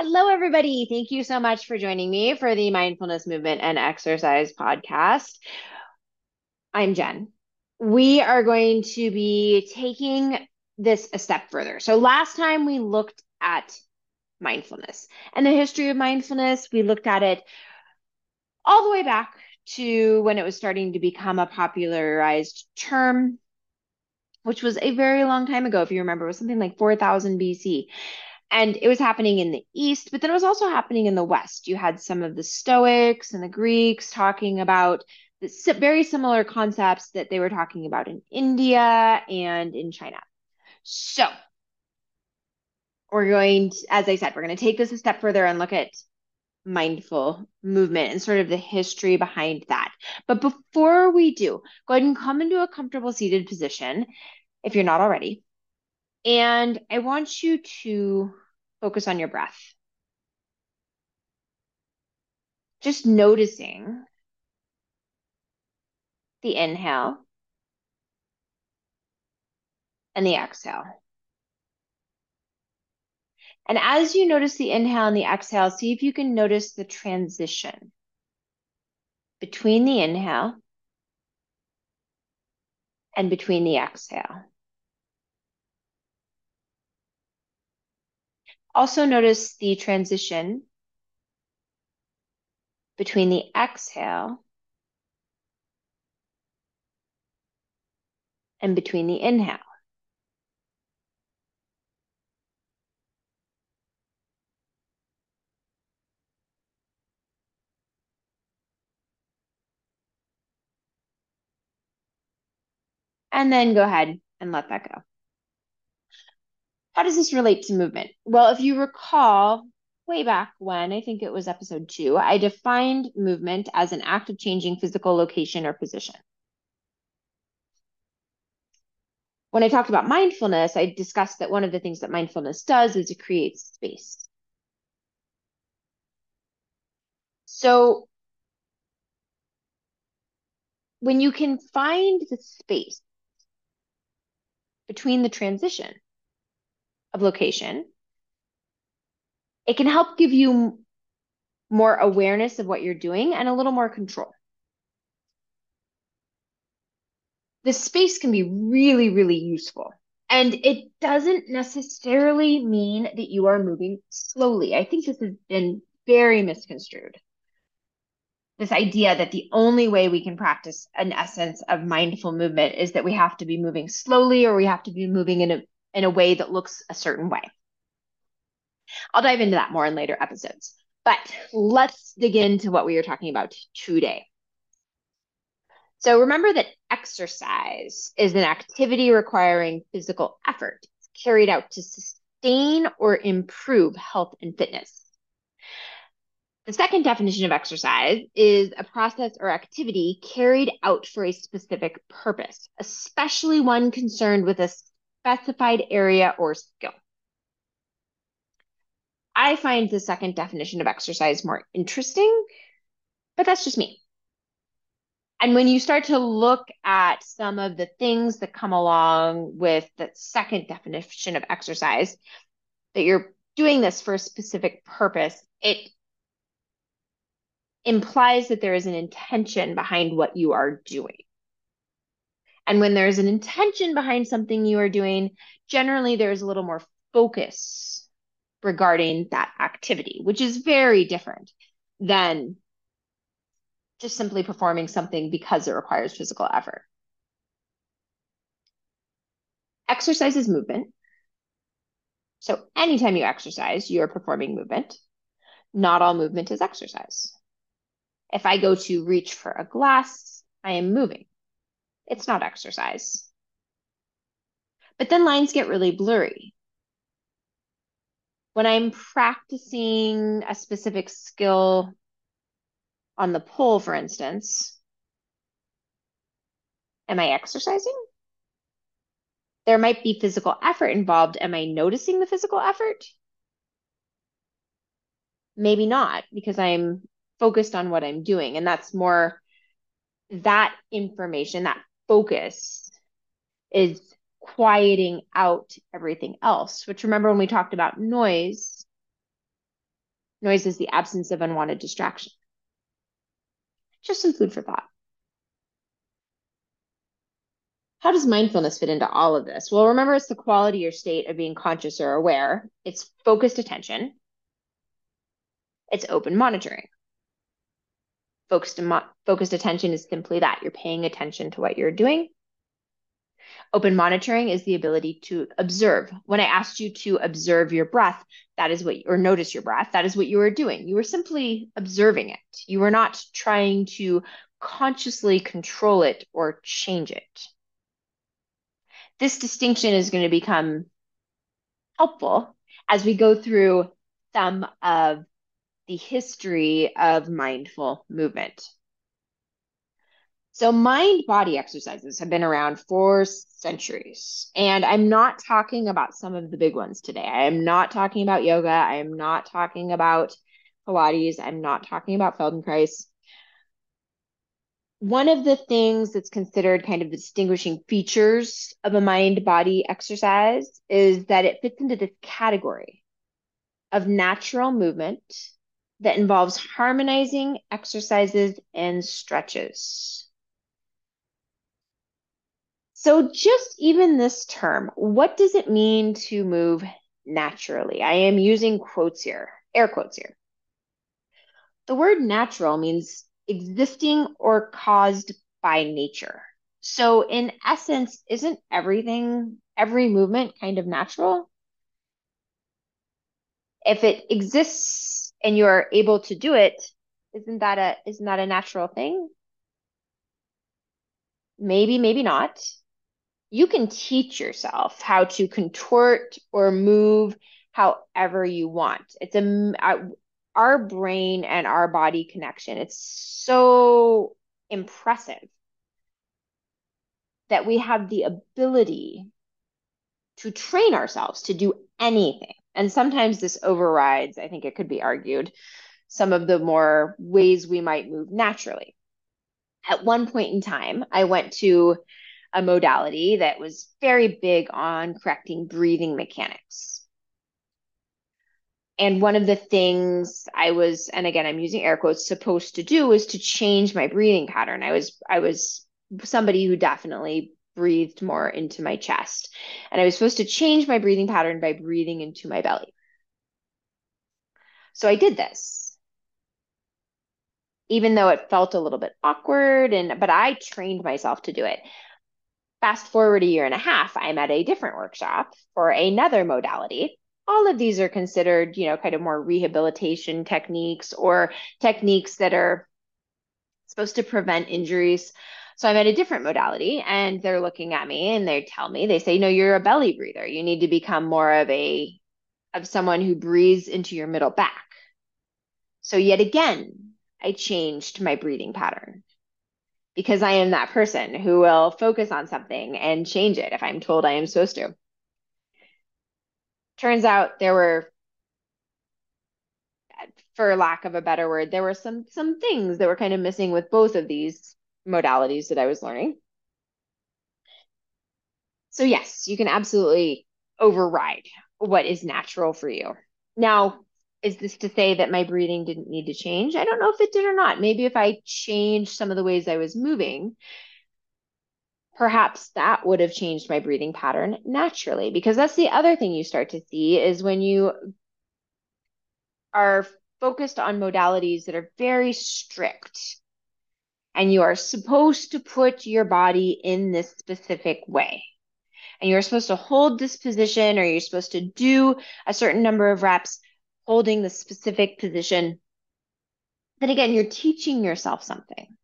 Hello, everybody. Thank you so much for joining me for the Mindfulness Movement and Exercise podcast. I'm Jenn. We are going to be taking this a step further. So, last time we looked at mindfulness and the history of mindfulness, we looked at it all the way back to when it was starting to become a popularized term, which was a very long time ago. If you remember, it was something like 4000 BC and it was happening in the east but then it was also happening in the west. You had some of the stoics and the greeks talking about the very similar concepts that they were talking about in india and in china. So we're going to, as i said we're going to take this a step further and look at mindful movement and sort of the history behind that. But before we do go ahead and come into a comfortable seated position if you're not already and I want you to focus on your breath. Just noticing the inhale and the exhale. And as you notice the inhale and the exhale, see if you can notice the transition between the inhale and between the exhale. Also notice the transition between the exhale and between the inhale. And then go ahead and let that go. How does this relate to movement? Well, if you recall, way back when, I think it was episode two, I defined movement as an act of changing physical location or position. When I talked about mindfulness, I discussed that one of the things that mindfulness does is it creates space. So when you can find the space between the transition of location. It can help give you more awareness of what you're doing and a little more control. The space can be really, really useful. And it doesn't necessarily mean that you are moving slowly. I think this has been very misconstrued. This idea that the only way we can practice an essence of mindful movement is that we have to be moving slowly or we have to be moving in a in a way that looks a certain way. I'll dive into that more in later episodes. But let's dig into what we are talking about today. So remember that exercise is an activity requiring physical effort carried out to sustain or improve health and fitness. The second definition of exercise is a process or activity carried out for a specific purpose, especially one concerned with a specified area or skill. I find the second definition of exercise more interesting, but that's just me. And when you start to look at some of the things that come along with the second definition of exercise, that you're doing this for a specific purpose, it implies that there is an intention behind what you are doing. And when there's an intention behind something you are doing, generally there's a little more focus regarding that activity, which is very different than just simply performing something because it requires physical effort. Exercise is movement. So anytime you exercise, you're performing movement. Not all movement is exercise. If I go to reach for a glass, I am moving it's not exercise. But then lines get really blurry. When I'm practicing a specific skill on the pole, for instance, am I exercising? There might be physical effort involved. Am I noticing the physical effort? Maybe not, because I'm focused on what I'm doing. And that's more that information, that focus is quieting out everything else, which remember when we talked about noise, Noise is the absence of unwanted distraction. Just some food for thought. How does mindfulness fit into all of this? Well, remember, it's the quality or state of being conscious or aware. It's focused attention. It's open monitoring. Focused, focused attention is simply that you're paying attention to what you're doing. Open monitoring is the ability to observe. When I asked you to observe your breath, that is what, or notice your breath, that is what you were doing. You were simply observing it. You were not trying to consciously control it or change it this distinction is going to become helpful as we go through some of the history of mindful movement. So, mind body exercises have been around for centuries. And I'm not talking about some of the big ones today. I am not talking about yoga. I am not talking about Pilates. I'm not talking about Feldenkrais one of the things that's considered kind of distinguishing features of a mind body exercise is that it fits into this category of natural movement that involves harmonizing exercises and stretches. So, just even this term, what does it mean to move naturally? I am using quotes here, air quotes here. The word natural means existing or caused by nature. So, in essence, isn't everything, every movement kind of natural? If it exists and you're able to do it, isn't that a isn't that a natural thing? Maybe, maybe not. You can teach yourself how to contort or move however you want. It's a uh, our brain and our body connection. It's so impressive that we have the ability to train ourselves to do anything. And sometimes this overrides, I think it could be argued, some of the more ways we might move naturally. At one point in time, I went to a modality that was very big on correcting breathing mechanics. And one of the things I was, and again, I'm using air quotes, supposed to do was to change my breathing pattern. I was, I was somebody who definitely breathed more into my chest. And I was supposed to change my breathing pattern by breathing into my belly. So I did this. Even though it felt a little bit awkward and but I trained myself to do it. Fast forward a year and a half, I'm at a different workshop for another modality all of these are considered, you know, kind of more rehabilitation techniques or techniques that are supposed to prevent injuries. So I'm at a different modality and they're looking at me and they tell me, they say, no, you're a belly breather. You need to become more of a, of someone who breathes into your middle back. So yet again, I changed my breathing pattern because I am that person who will focus on something and change it if I'm told I am supposed to turns out there were for lack of a better word there were some some things that were kind of missing with both of these modalities that i was learning. So yes you can absolutely override what is natural for you. Now is this to say that my breathing didn't need to change? I don't know if it did or not. Maybe if i changed some of the ways i was moving perhaps that would have changed my breathing pattern naturally. Because that's the other thing you start to see is when you are focused on modalities that are very strict and you are supposed to put your body in this specific way. And you're supposed to hold this position or you're supposed to do a certain number of reps holding the specific position. Then again you're teaching yourself something.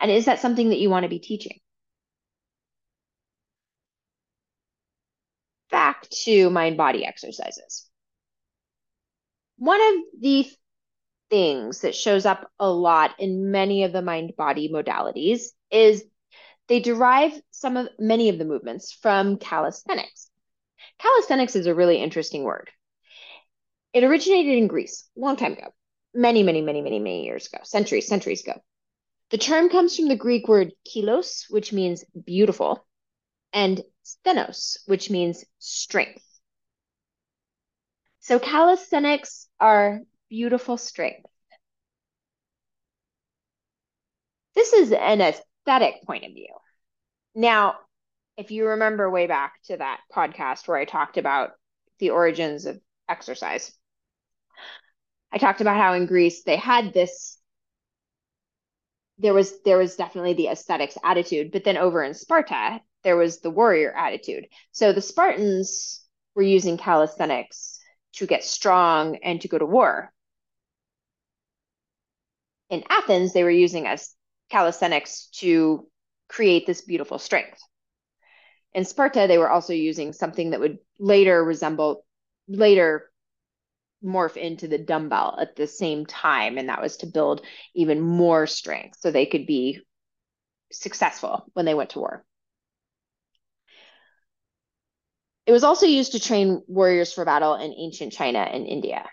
And is that something that you want to be teaching? Back to mind body exercises. One of the things that shows up a lot in many of the mind body modalities is they derive some of many of the movements from calisthenics. Calisthenics is a really interesting word. It originated in Greece a long time ago, many, many, many, many, many years ago, centuries, centuries ago. The term comes from the Greek word kilos, which means beautiful, and stenos, which means strength. So calisthenics are beautiful strength. This is an aesthetic point of view. Now, if you remember way back to that podcast where I talked about the origins of exercise, I talked about how in Greece they had this there was there was definitely the aesthetics attitude, but then over in Sparta, there was the warrior attitude. So the Spartans were using calisthenics to get strong and to go to war. In Athens, they were using as calisthenics to create this beautiful strength. In Sparta, they were also using something that would later resemble, later morph into the dumbbell at the same time. And that was to build even more strength so they could be successful when they went to war. It was also used to train warriors for battle in ancient China and India.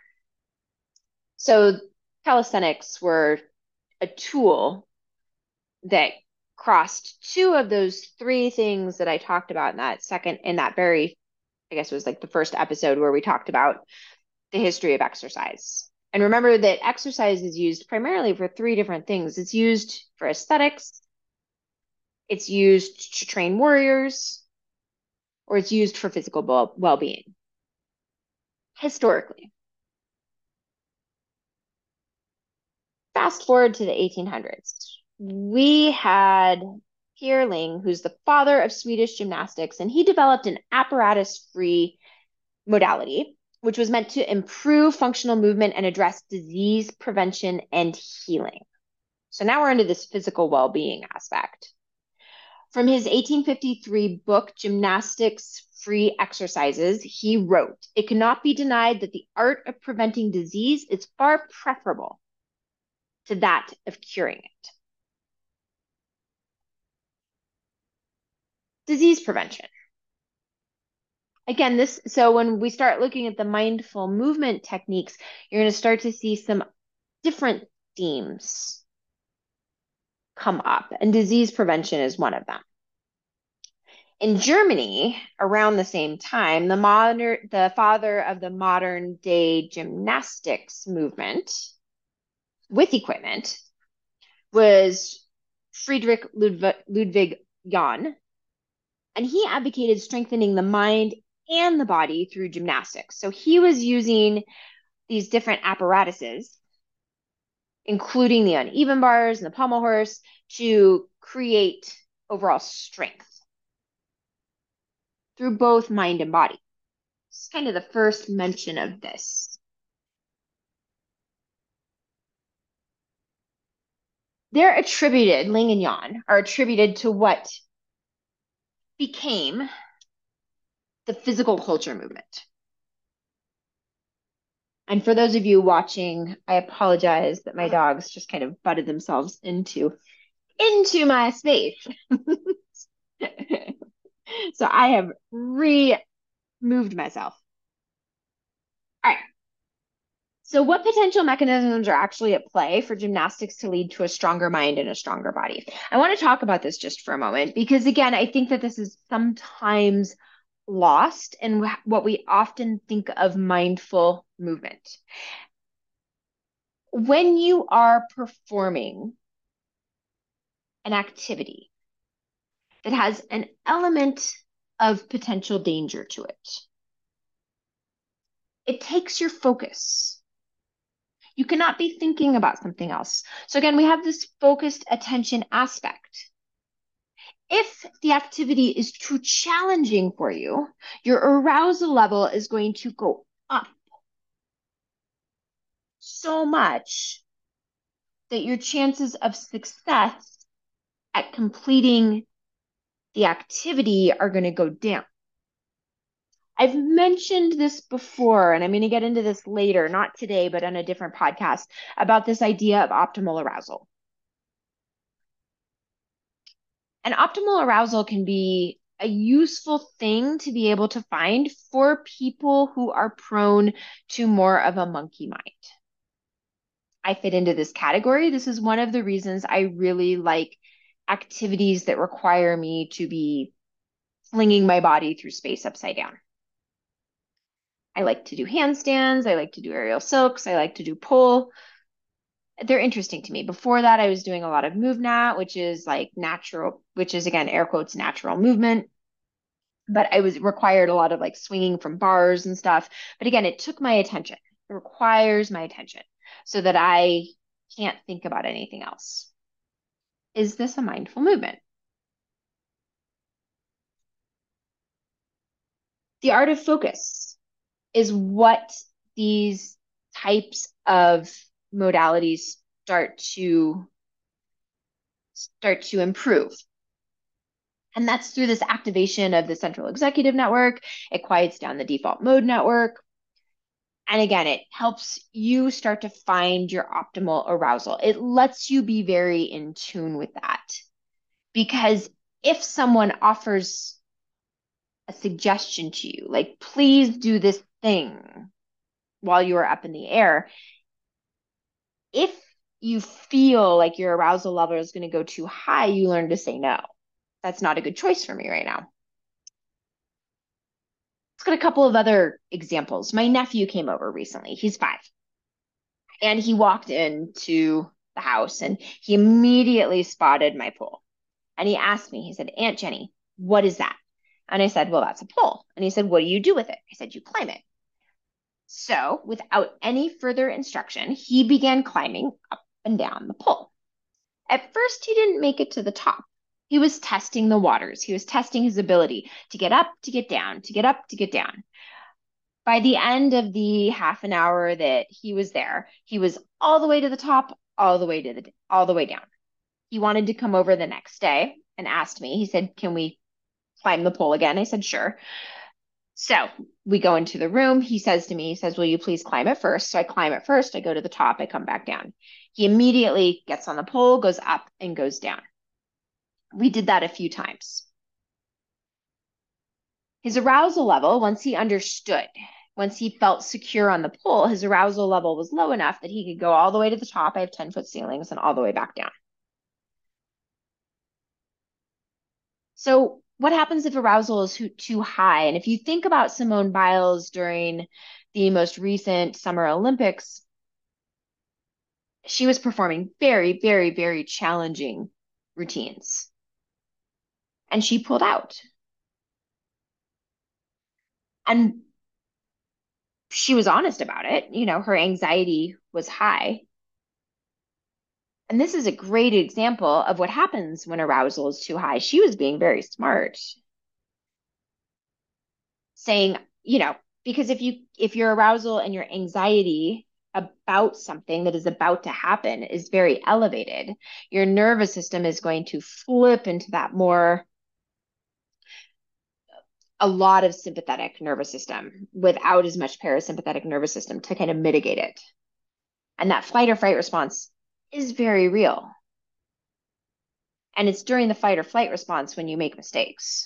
So calisthenics were a tool that crossed two of those three things that I talked about in that second, in that very, I guess it was like the first episode where we talked about the history of exercise. And remember that exercise is used primarily for three different things it's used for aesthetics, it's used to train warriors, or it's used for physical well being. Historically. Fast forward to the 1800s. We had Pierre Ling, who's the father of Swedish gymnastics, and he developed an apparatus free modality which was meant to improve functional movement and address disease prevention and healing. So now we're into this physical well being aspect. From his 1853 book, Gymnastics Free Exercises, he wrote, It cannot be denied that the art of preventing disease is far preferable to that of curing it. Disease prevention again this so when we start looking at the mindful movement techniques you're going to start to see some different themes come up and disease prevention is one of them in germany around the same time the modern the father of the modern day gymnastics movement with equipment was friedrich ludwig, ludwig jahn and he advocated strengthening the mind and the body through gymnastics. So he was using these different apparatuses, including the uneven bars and the pommel horse, to create overall strength through both mind and body. It's kind of the first mention of this. They're attributed, Ling and Jahn are attributed to what became the physical culture movement. And for those of you watching, I apologize that my dogs just kind of butted themselves into into my space. so I have removed myself. All right. So, what potential mechanisms are actually at play for gymnastics to lead to a stronger mind and a stronger body? I want to talk about this just for a moment because, again, I think that this is sometimes lost in what we often think of mindful movement. When you are performing an activity that has an element of potential danger to it, it takes your focus. You cannot be thinking about something else. So, again, we have this focused attention aspect. If the activity is too challenging for you, your arousal level is going to go up so much that your chances of success at completing the activity are going to go down. I've mentioned this before, and I'm going to get into this later, not today, but on a different podcast, about this idea of optimal arousal. And optimal arousal can be a useful thing to be able to find for people who are prone to more of a monkey mind. I fit into this category. This is one of the reasons I really like activities that require me to be flinging my body through space upside down. I like to do handstands. I like to do aerial silks. I like to do pull. They're interesting to me. Before that, I was doing a lot of move MovNat, which is like natural, which is again, air quotes, natural movement. But I was required a lot of like swinging from bars and stuff. But again, it took my attention. It requires my attention so that I can't think about anything else. Is this a mindful movement? The art of focus is what these types of modalities start to start to improve. And that's through this activation of the central executive network. It quiets down the default mode network. And again, it helps you start to find your optimal arousal. It lets you be very in tune with that. Because if someone offers a suggestion to you, like, please do this thing while you are up in the air, if you feel like your arousal level is going to go too high, you learn to say no. That's not a good choice for me right now. Let's get a couple of other examples. My nephew came over recently. He's five. And he walked into the house and he immediately spotted my pole. And he asked me, he said, Aunt Jenny, what is that? And I said, Well, that's a pole. And he said, What do you do with it? I said, You climb it. So, without any further instruction, he began climbing up and down the pole. At first, he didn't make it to the top. He was testing the waters. He was testing his ability to get up, to get down, to get up, to get down. By the end of the half an hour that he was there, he was all the way to the top, all the way to the all the way down. He wanted to come over the next day and asked me. He said, "Can we climb the pole again. I said, sure. So we go into the room. He says to me, he says, Will you please climb it first? So I climb it first. I go to the top. I come back down. He immediately gets on the pole, goes up, and goes down. We did that a few times. His arousal level, once he understood, once he felt secure on the pole, his arousal level was low enough that he could go all the way to the top. I have 10 foot ceilings and all the way back down. So what happens if arousal is too high? And if you think about Simone Biles during the most recent Summer Olympics, she was performing very, very, very challenging routines. And she pulled out. And she was honest about it. You know, her anxiety was high. And this is a great example of what happens when arousal is too high. She was being very smart, saying, you know, because if you if your arousal and your anxiety about something that is about to happen is very elevated, your nervous system is going to flip into that more a lot of sympathetic nervous system without as much parasympathetic nervous system to kind of mitigate it. And that flight or fright response is very real. And it's during the fight or flight response when you make mistakes.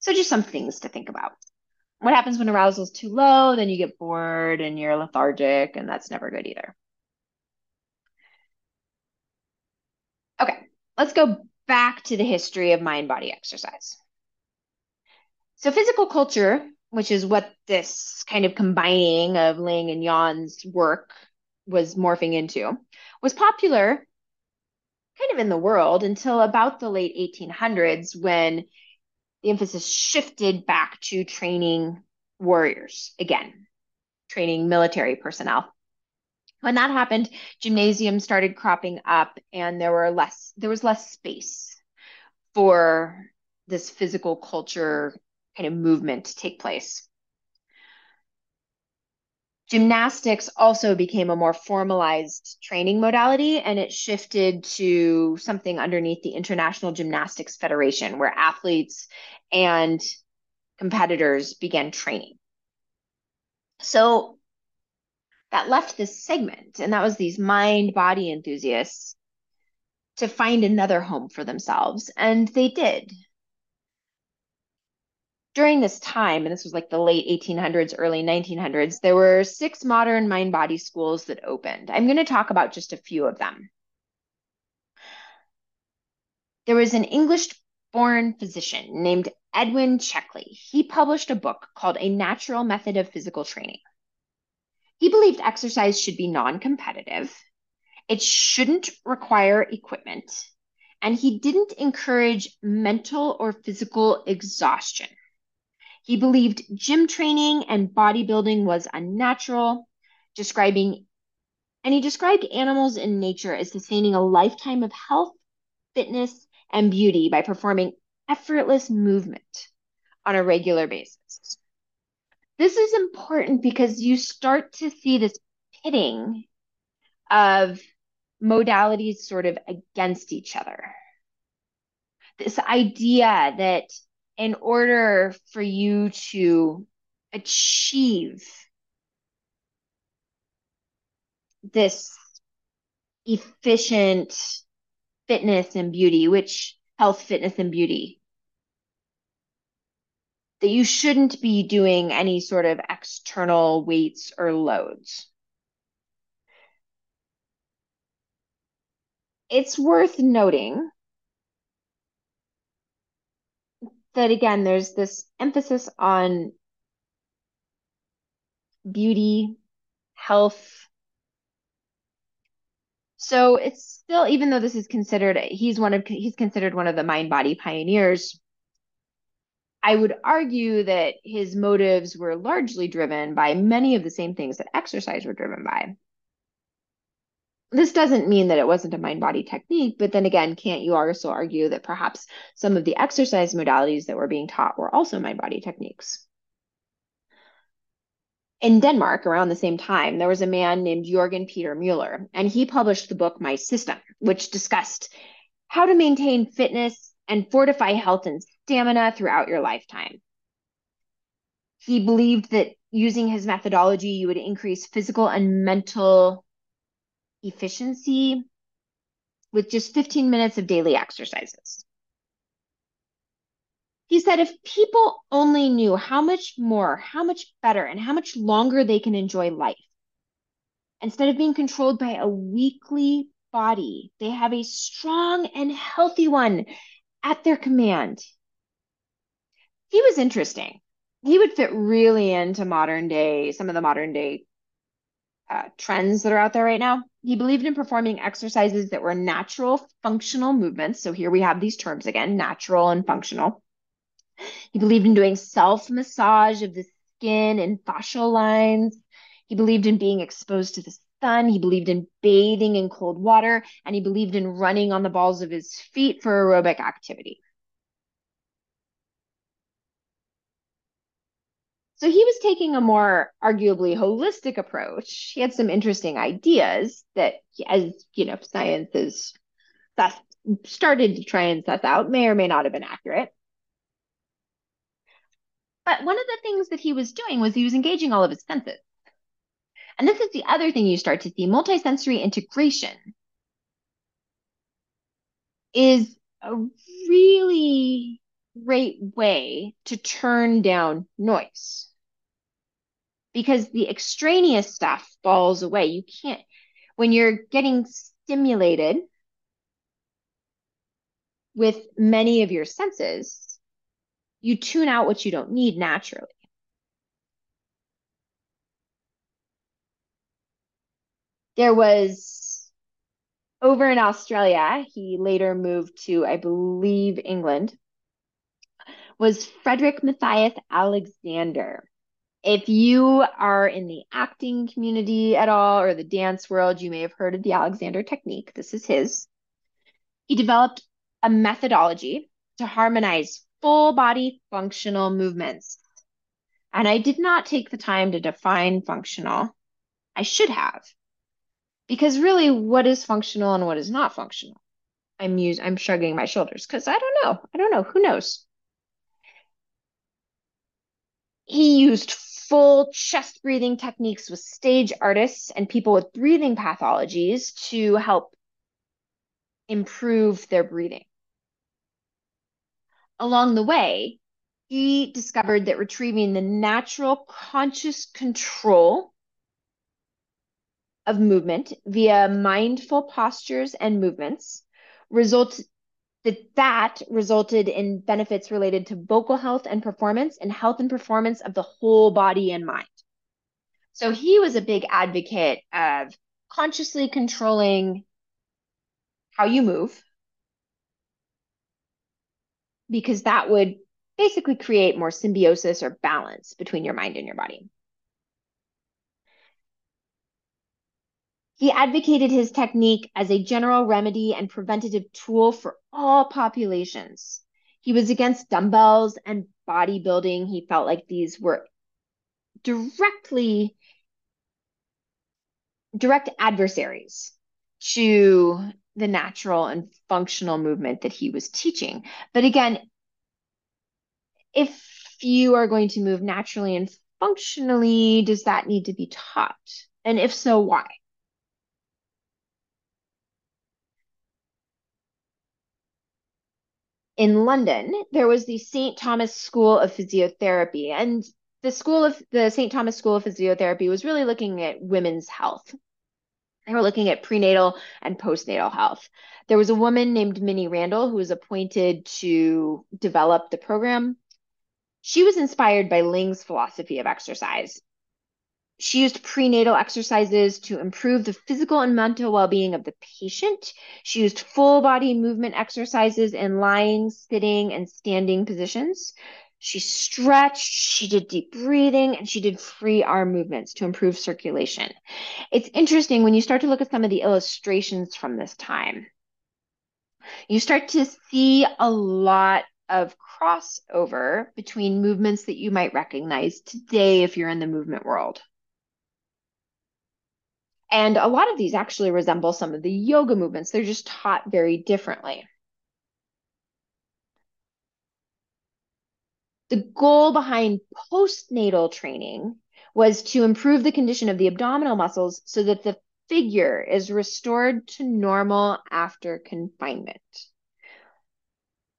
So just some things to think about. What happens when arousal is too low? Then you get bored and you're lethargic, and that's never good either. Okay, let's go back to the history of mind body exercise. So, physical culture, which is what this kind of combining of Ling and Jahn's work was morphing into was popular kind of in the world until about the late 1800s when the emphasis shifted back to training warriors again, training military personnel. When that happened, gymnasiums started cropping up and there were less there was less space for this physical culture kind of movement to take place. Gymnastics also became a more formalized training modality and it shifted to something underneath the International Gymnastics Federation, where athletes and competitors began training. So that left this segment, and that was these mind body enthusiasts to find another home for themselves. And they did during this time, and this was like the late 1800s, early 1900s, there were six modern mind body schools that opened. I'm going to talk about just a few of them. There was an English born physician named Edwin Checkley. He published a book called A Natural Method of Physical Training. He believed exercise should be non competitive, it shouldn't require equipment, and he didn't encourage mental or physical exhaustion. He believed gym training and bodybuilding was unnatural, describing and he described animals in nature as sustaining a lifetime of health, fitness, and beauty by performing effortless movement on a regular basis. This is important because you start to see this pitting of modalities sort of against each other. This idea that in order for you to achieve this efficient fitness and beauty, which health, fitness, and beauty, that you shouldn't be doing any sort of external weights or loads. It's worth noting that again, there's this emphasis on beauty, health. So it's still, even though this is considered, he's one of, he's considered one of the mind body pioneers. I would argue that his motives were largely driven by many of the same things that exercise were driven by. This doesn't mean that it wasn't a mind body technique, but then again, can't you also argue that perhaps some of the exercise modalities that were being taught were also mind body techniques? In Denmark, around the same time, there was a man named Jorgen Peter Mueller, and he published the book My System, which discussed how to maintain fitness and fortify health and stamina throughout your lifetime. He believed that using his methodology, you would increase physical and mental efficiency with just 15 minutes of daily exercises. He said if people only knew how much more, how much better, and how much longer they can enjoy life, instead of being controlled by a weakly body, they have a strong and healthy one at their command. He was interesting. He would fit really into modern day, some of the modern day uh, trends that are out there right now. He believed in performing exercises that were natural, functional movements. So here we have these terms again natural and functional. He believed in doing self massage of the skin and fascial lines. He believed in being exposed to the sun. He believed in bathing in cold water. And he believed in running on the balls of his feet for aerobic activity. So he was taking a more arguably holistic approach. He had some interesting ideas that, as you know, science is started to try and suss out, may or may not have been accurate. But one of the things that he was doing was he was engaging all of his senses. And this is the other thing you start to see multisensory integration is a really great way to turn down noise because the extraneous stuff falls away. You can't, when you're getting stimulated with many of your senses, you tune out what you don't need naturally. There was over in Australia, he later moved to, I believe, England was Frederick Matthias Alexander. If you are in the acting community at all or the dance world, you may have heard of the Alexander technique. This is his. He developed a methodology to harmonize full body functional movements. And I did not take the time to define functional. I should have. Because really, what is functional and what is not functional? I'm use, I'm shrugging my shoulders because I don't know. I don't know. Who knows? He used full chest breathing techniques with stage artists and people with breathing pathologies to help improve their breathing. Along the way, he discovered that retrieving the natural conscious control of movement via mindful postures and movements results that that resulted in benefits related to vocal health and performance and health and performance of the whole body and mind. So he was a big advocate of consciously controlling how you move because that would basically create more symbiosis or balance between your mind and your body. He advocated his technique as a general remedy and preventative tool for all populations. He was against dumbbells and bodybuilding. He felt like these were directly direct adversaries to the natural and functional movement that he was teaching. But again, if you are going to move naturally and functionally, does that need to be taught? And if so, why? In London, there was the St. Thomas School of Physiotherapy. And the school of the St. Thomas School of Physiotherapy was really looking at women's health. They were looking at prenatal and postnatal health. There was a woman named Minnie Randell who was appointed to develop the program. She was inspired by Ling's philosophy of exercise. She used prenatal exercises to improve the physical and mental well being of the patient. She used full body movement exercises in lying, sitting, and standing positions. She stretched, she did deep breathing, and she did free arm movements to improve circulation. It's interesting when you start to look at some of the illustrations from this time, you start to see a lot of crossover between movements that you might recognize today if you're in the movement world. And a lot of these actually resemble some of the yoga movements. They're just taught very differently. The goal behind postnatal training was to improve the condition of the abdominal muscles so that the figure is restored to normal after confinement.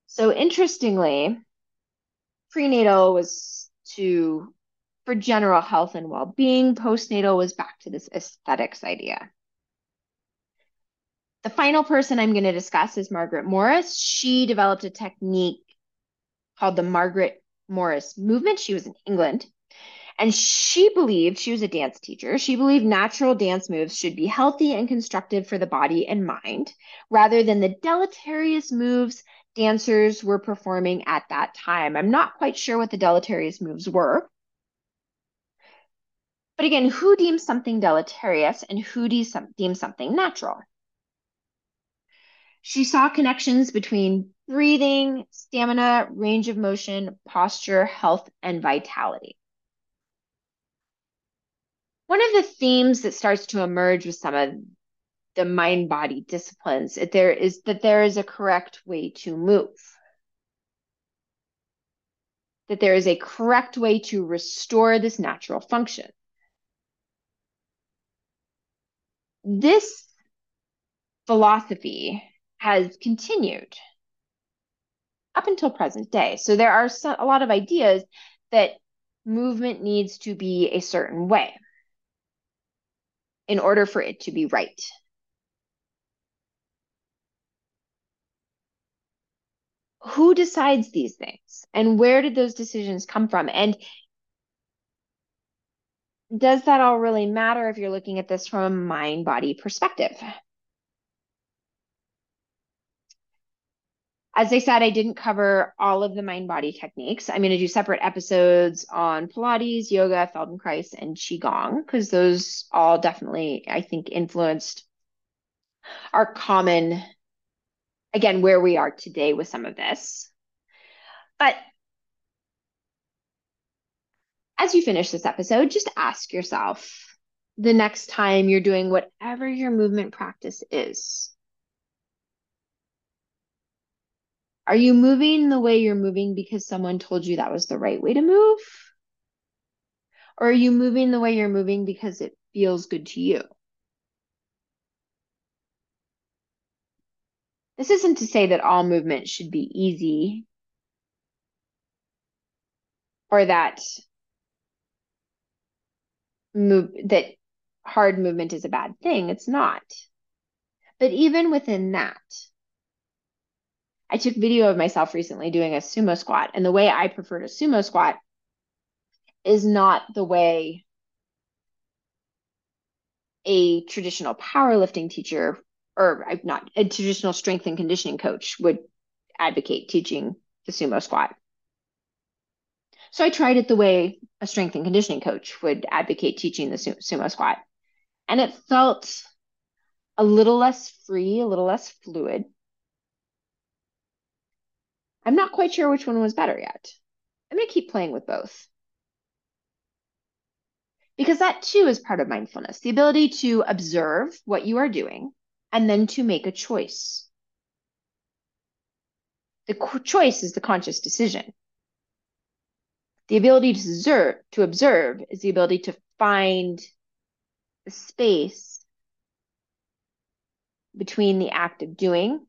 So interestingly, prenatal was to for general health and well-being. Postnatal was back to this aesthetics idea. The final person I'm going to discuss is Margaret Morris. She developed a technique called the Margaret Morris movement. She was in England. And she believed, she was a dance teacher, she believed natural dance moves should be healthy and constructive for the body and mind, rather than the deleterious moves dancers were performing at that time. I'm not quite sure what the deleterious moves were, but again, who deems something deleterious and who deems something natural? She saw connections between breathing, stamina, range of motion, posture, health, and vitality. One of the themes that starts to emerge with some of the mind body disciplines there is that there is a correct way to move that there is a correct way to restore this natural function this philosophy has continued up until present day. So there are a lot of ideas that movement needs to be a certain way in order for it to be right. Who decides these things and where did those decisions come from? And does that all really matter if you're looking at this from a mind body perspective? As I said, I didn't cover all of the mind body techniques. I'm going to do separate episodes on Pilates, yoga, Feldenkrais, and Qigong, because those all definitely, I think, influenced our common, again, where we are today with some of this. But as you finish this episode, just ask yourself the next time you're doing whatever your movement practice is. Are you moving the way you're moving because someone told you that was the right way to move? Or are you moving the way you're moving because it feels good to you? This isn't to say that all movement should be easy or that move that hard movement is a bad thing. It's not. But even within that, I took video of myself recently doing a sumo squat, and the way I prefer to sumo squat is not the way a traditional powerlifting teacher or not a traditional strength and conditioning coach would advocate teaching the sumo squat. So I tried it the way a strength and conditioning coach would advocate teaching the sumo squat. And it felt a little less free, a little less fluid. I'm not quite sure which one was better yet. I'm going to keep playing with both. Because that too is part of mindfulness the ability to observe what you are doing and then to make a choice. The choice is the conscious decision. The ability to observe, to observe is the ability to find the space between the act of doing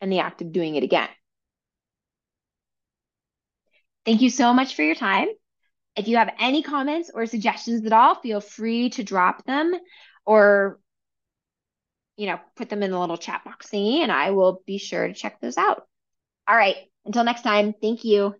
and the act of doing it again. Thank you so much for your time. If you have any comments or suggestions at all, feel free to drop them or you know, put them in the little chat box thingy and I will be sure to check those out. All right. Until next time, thank you.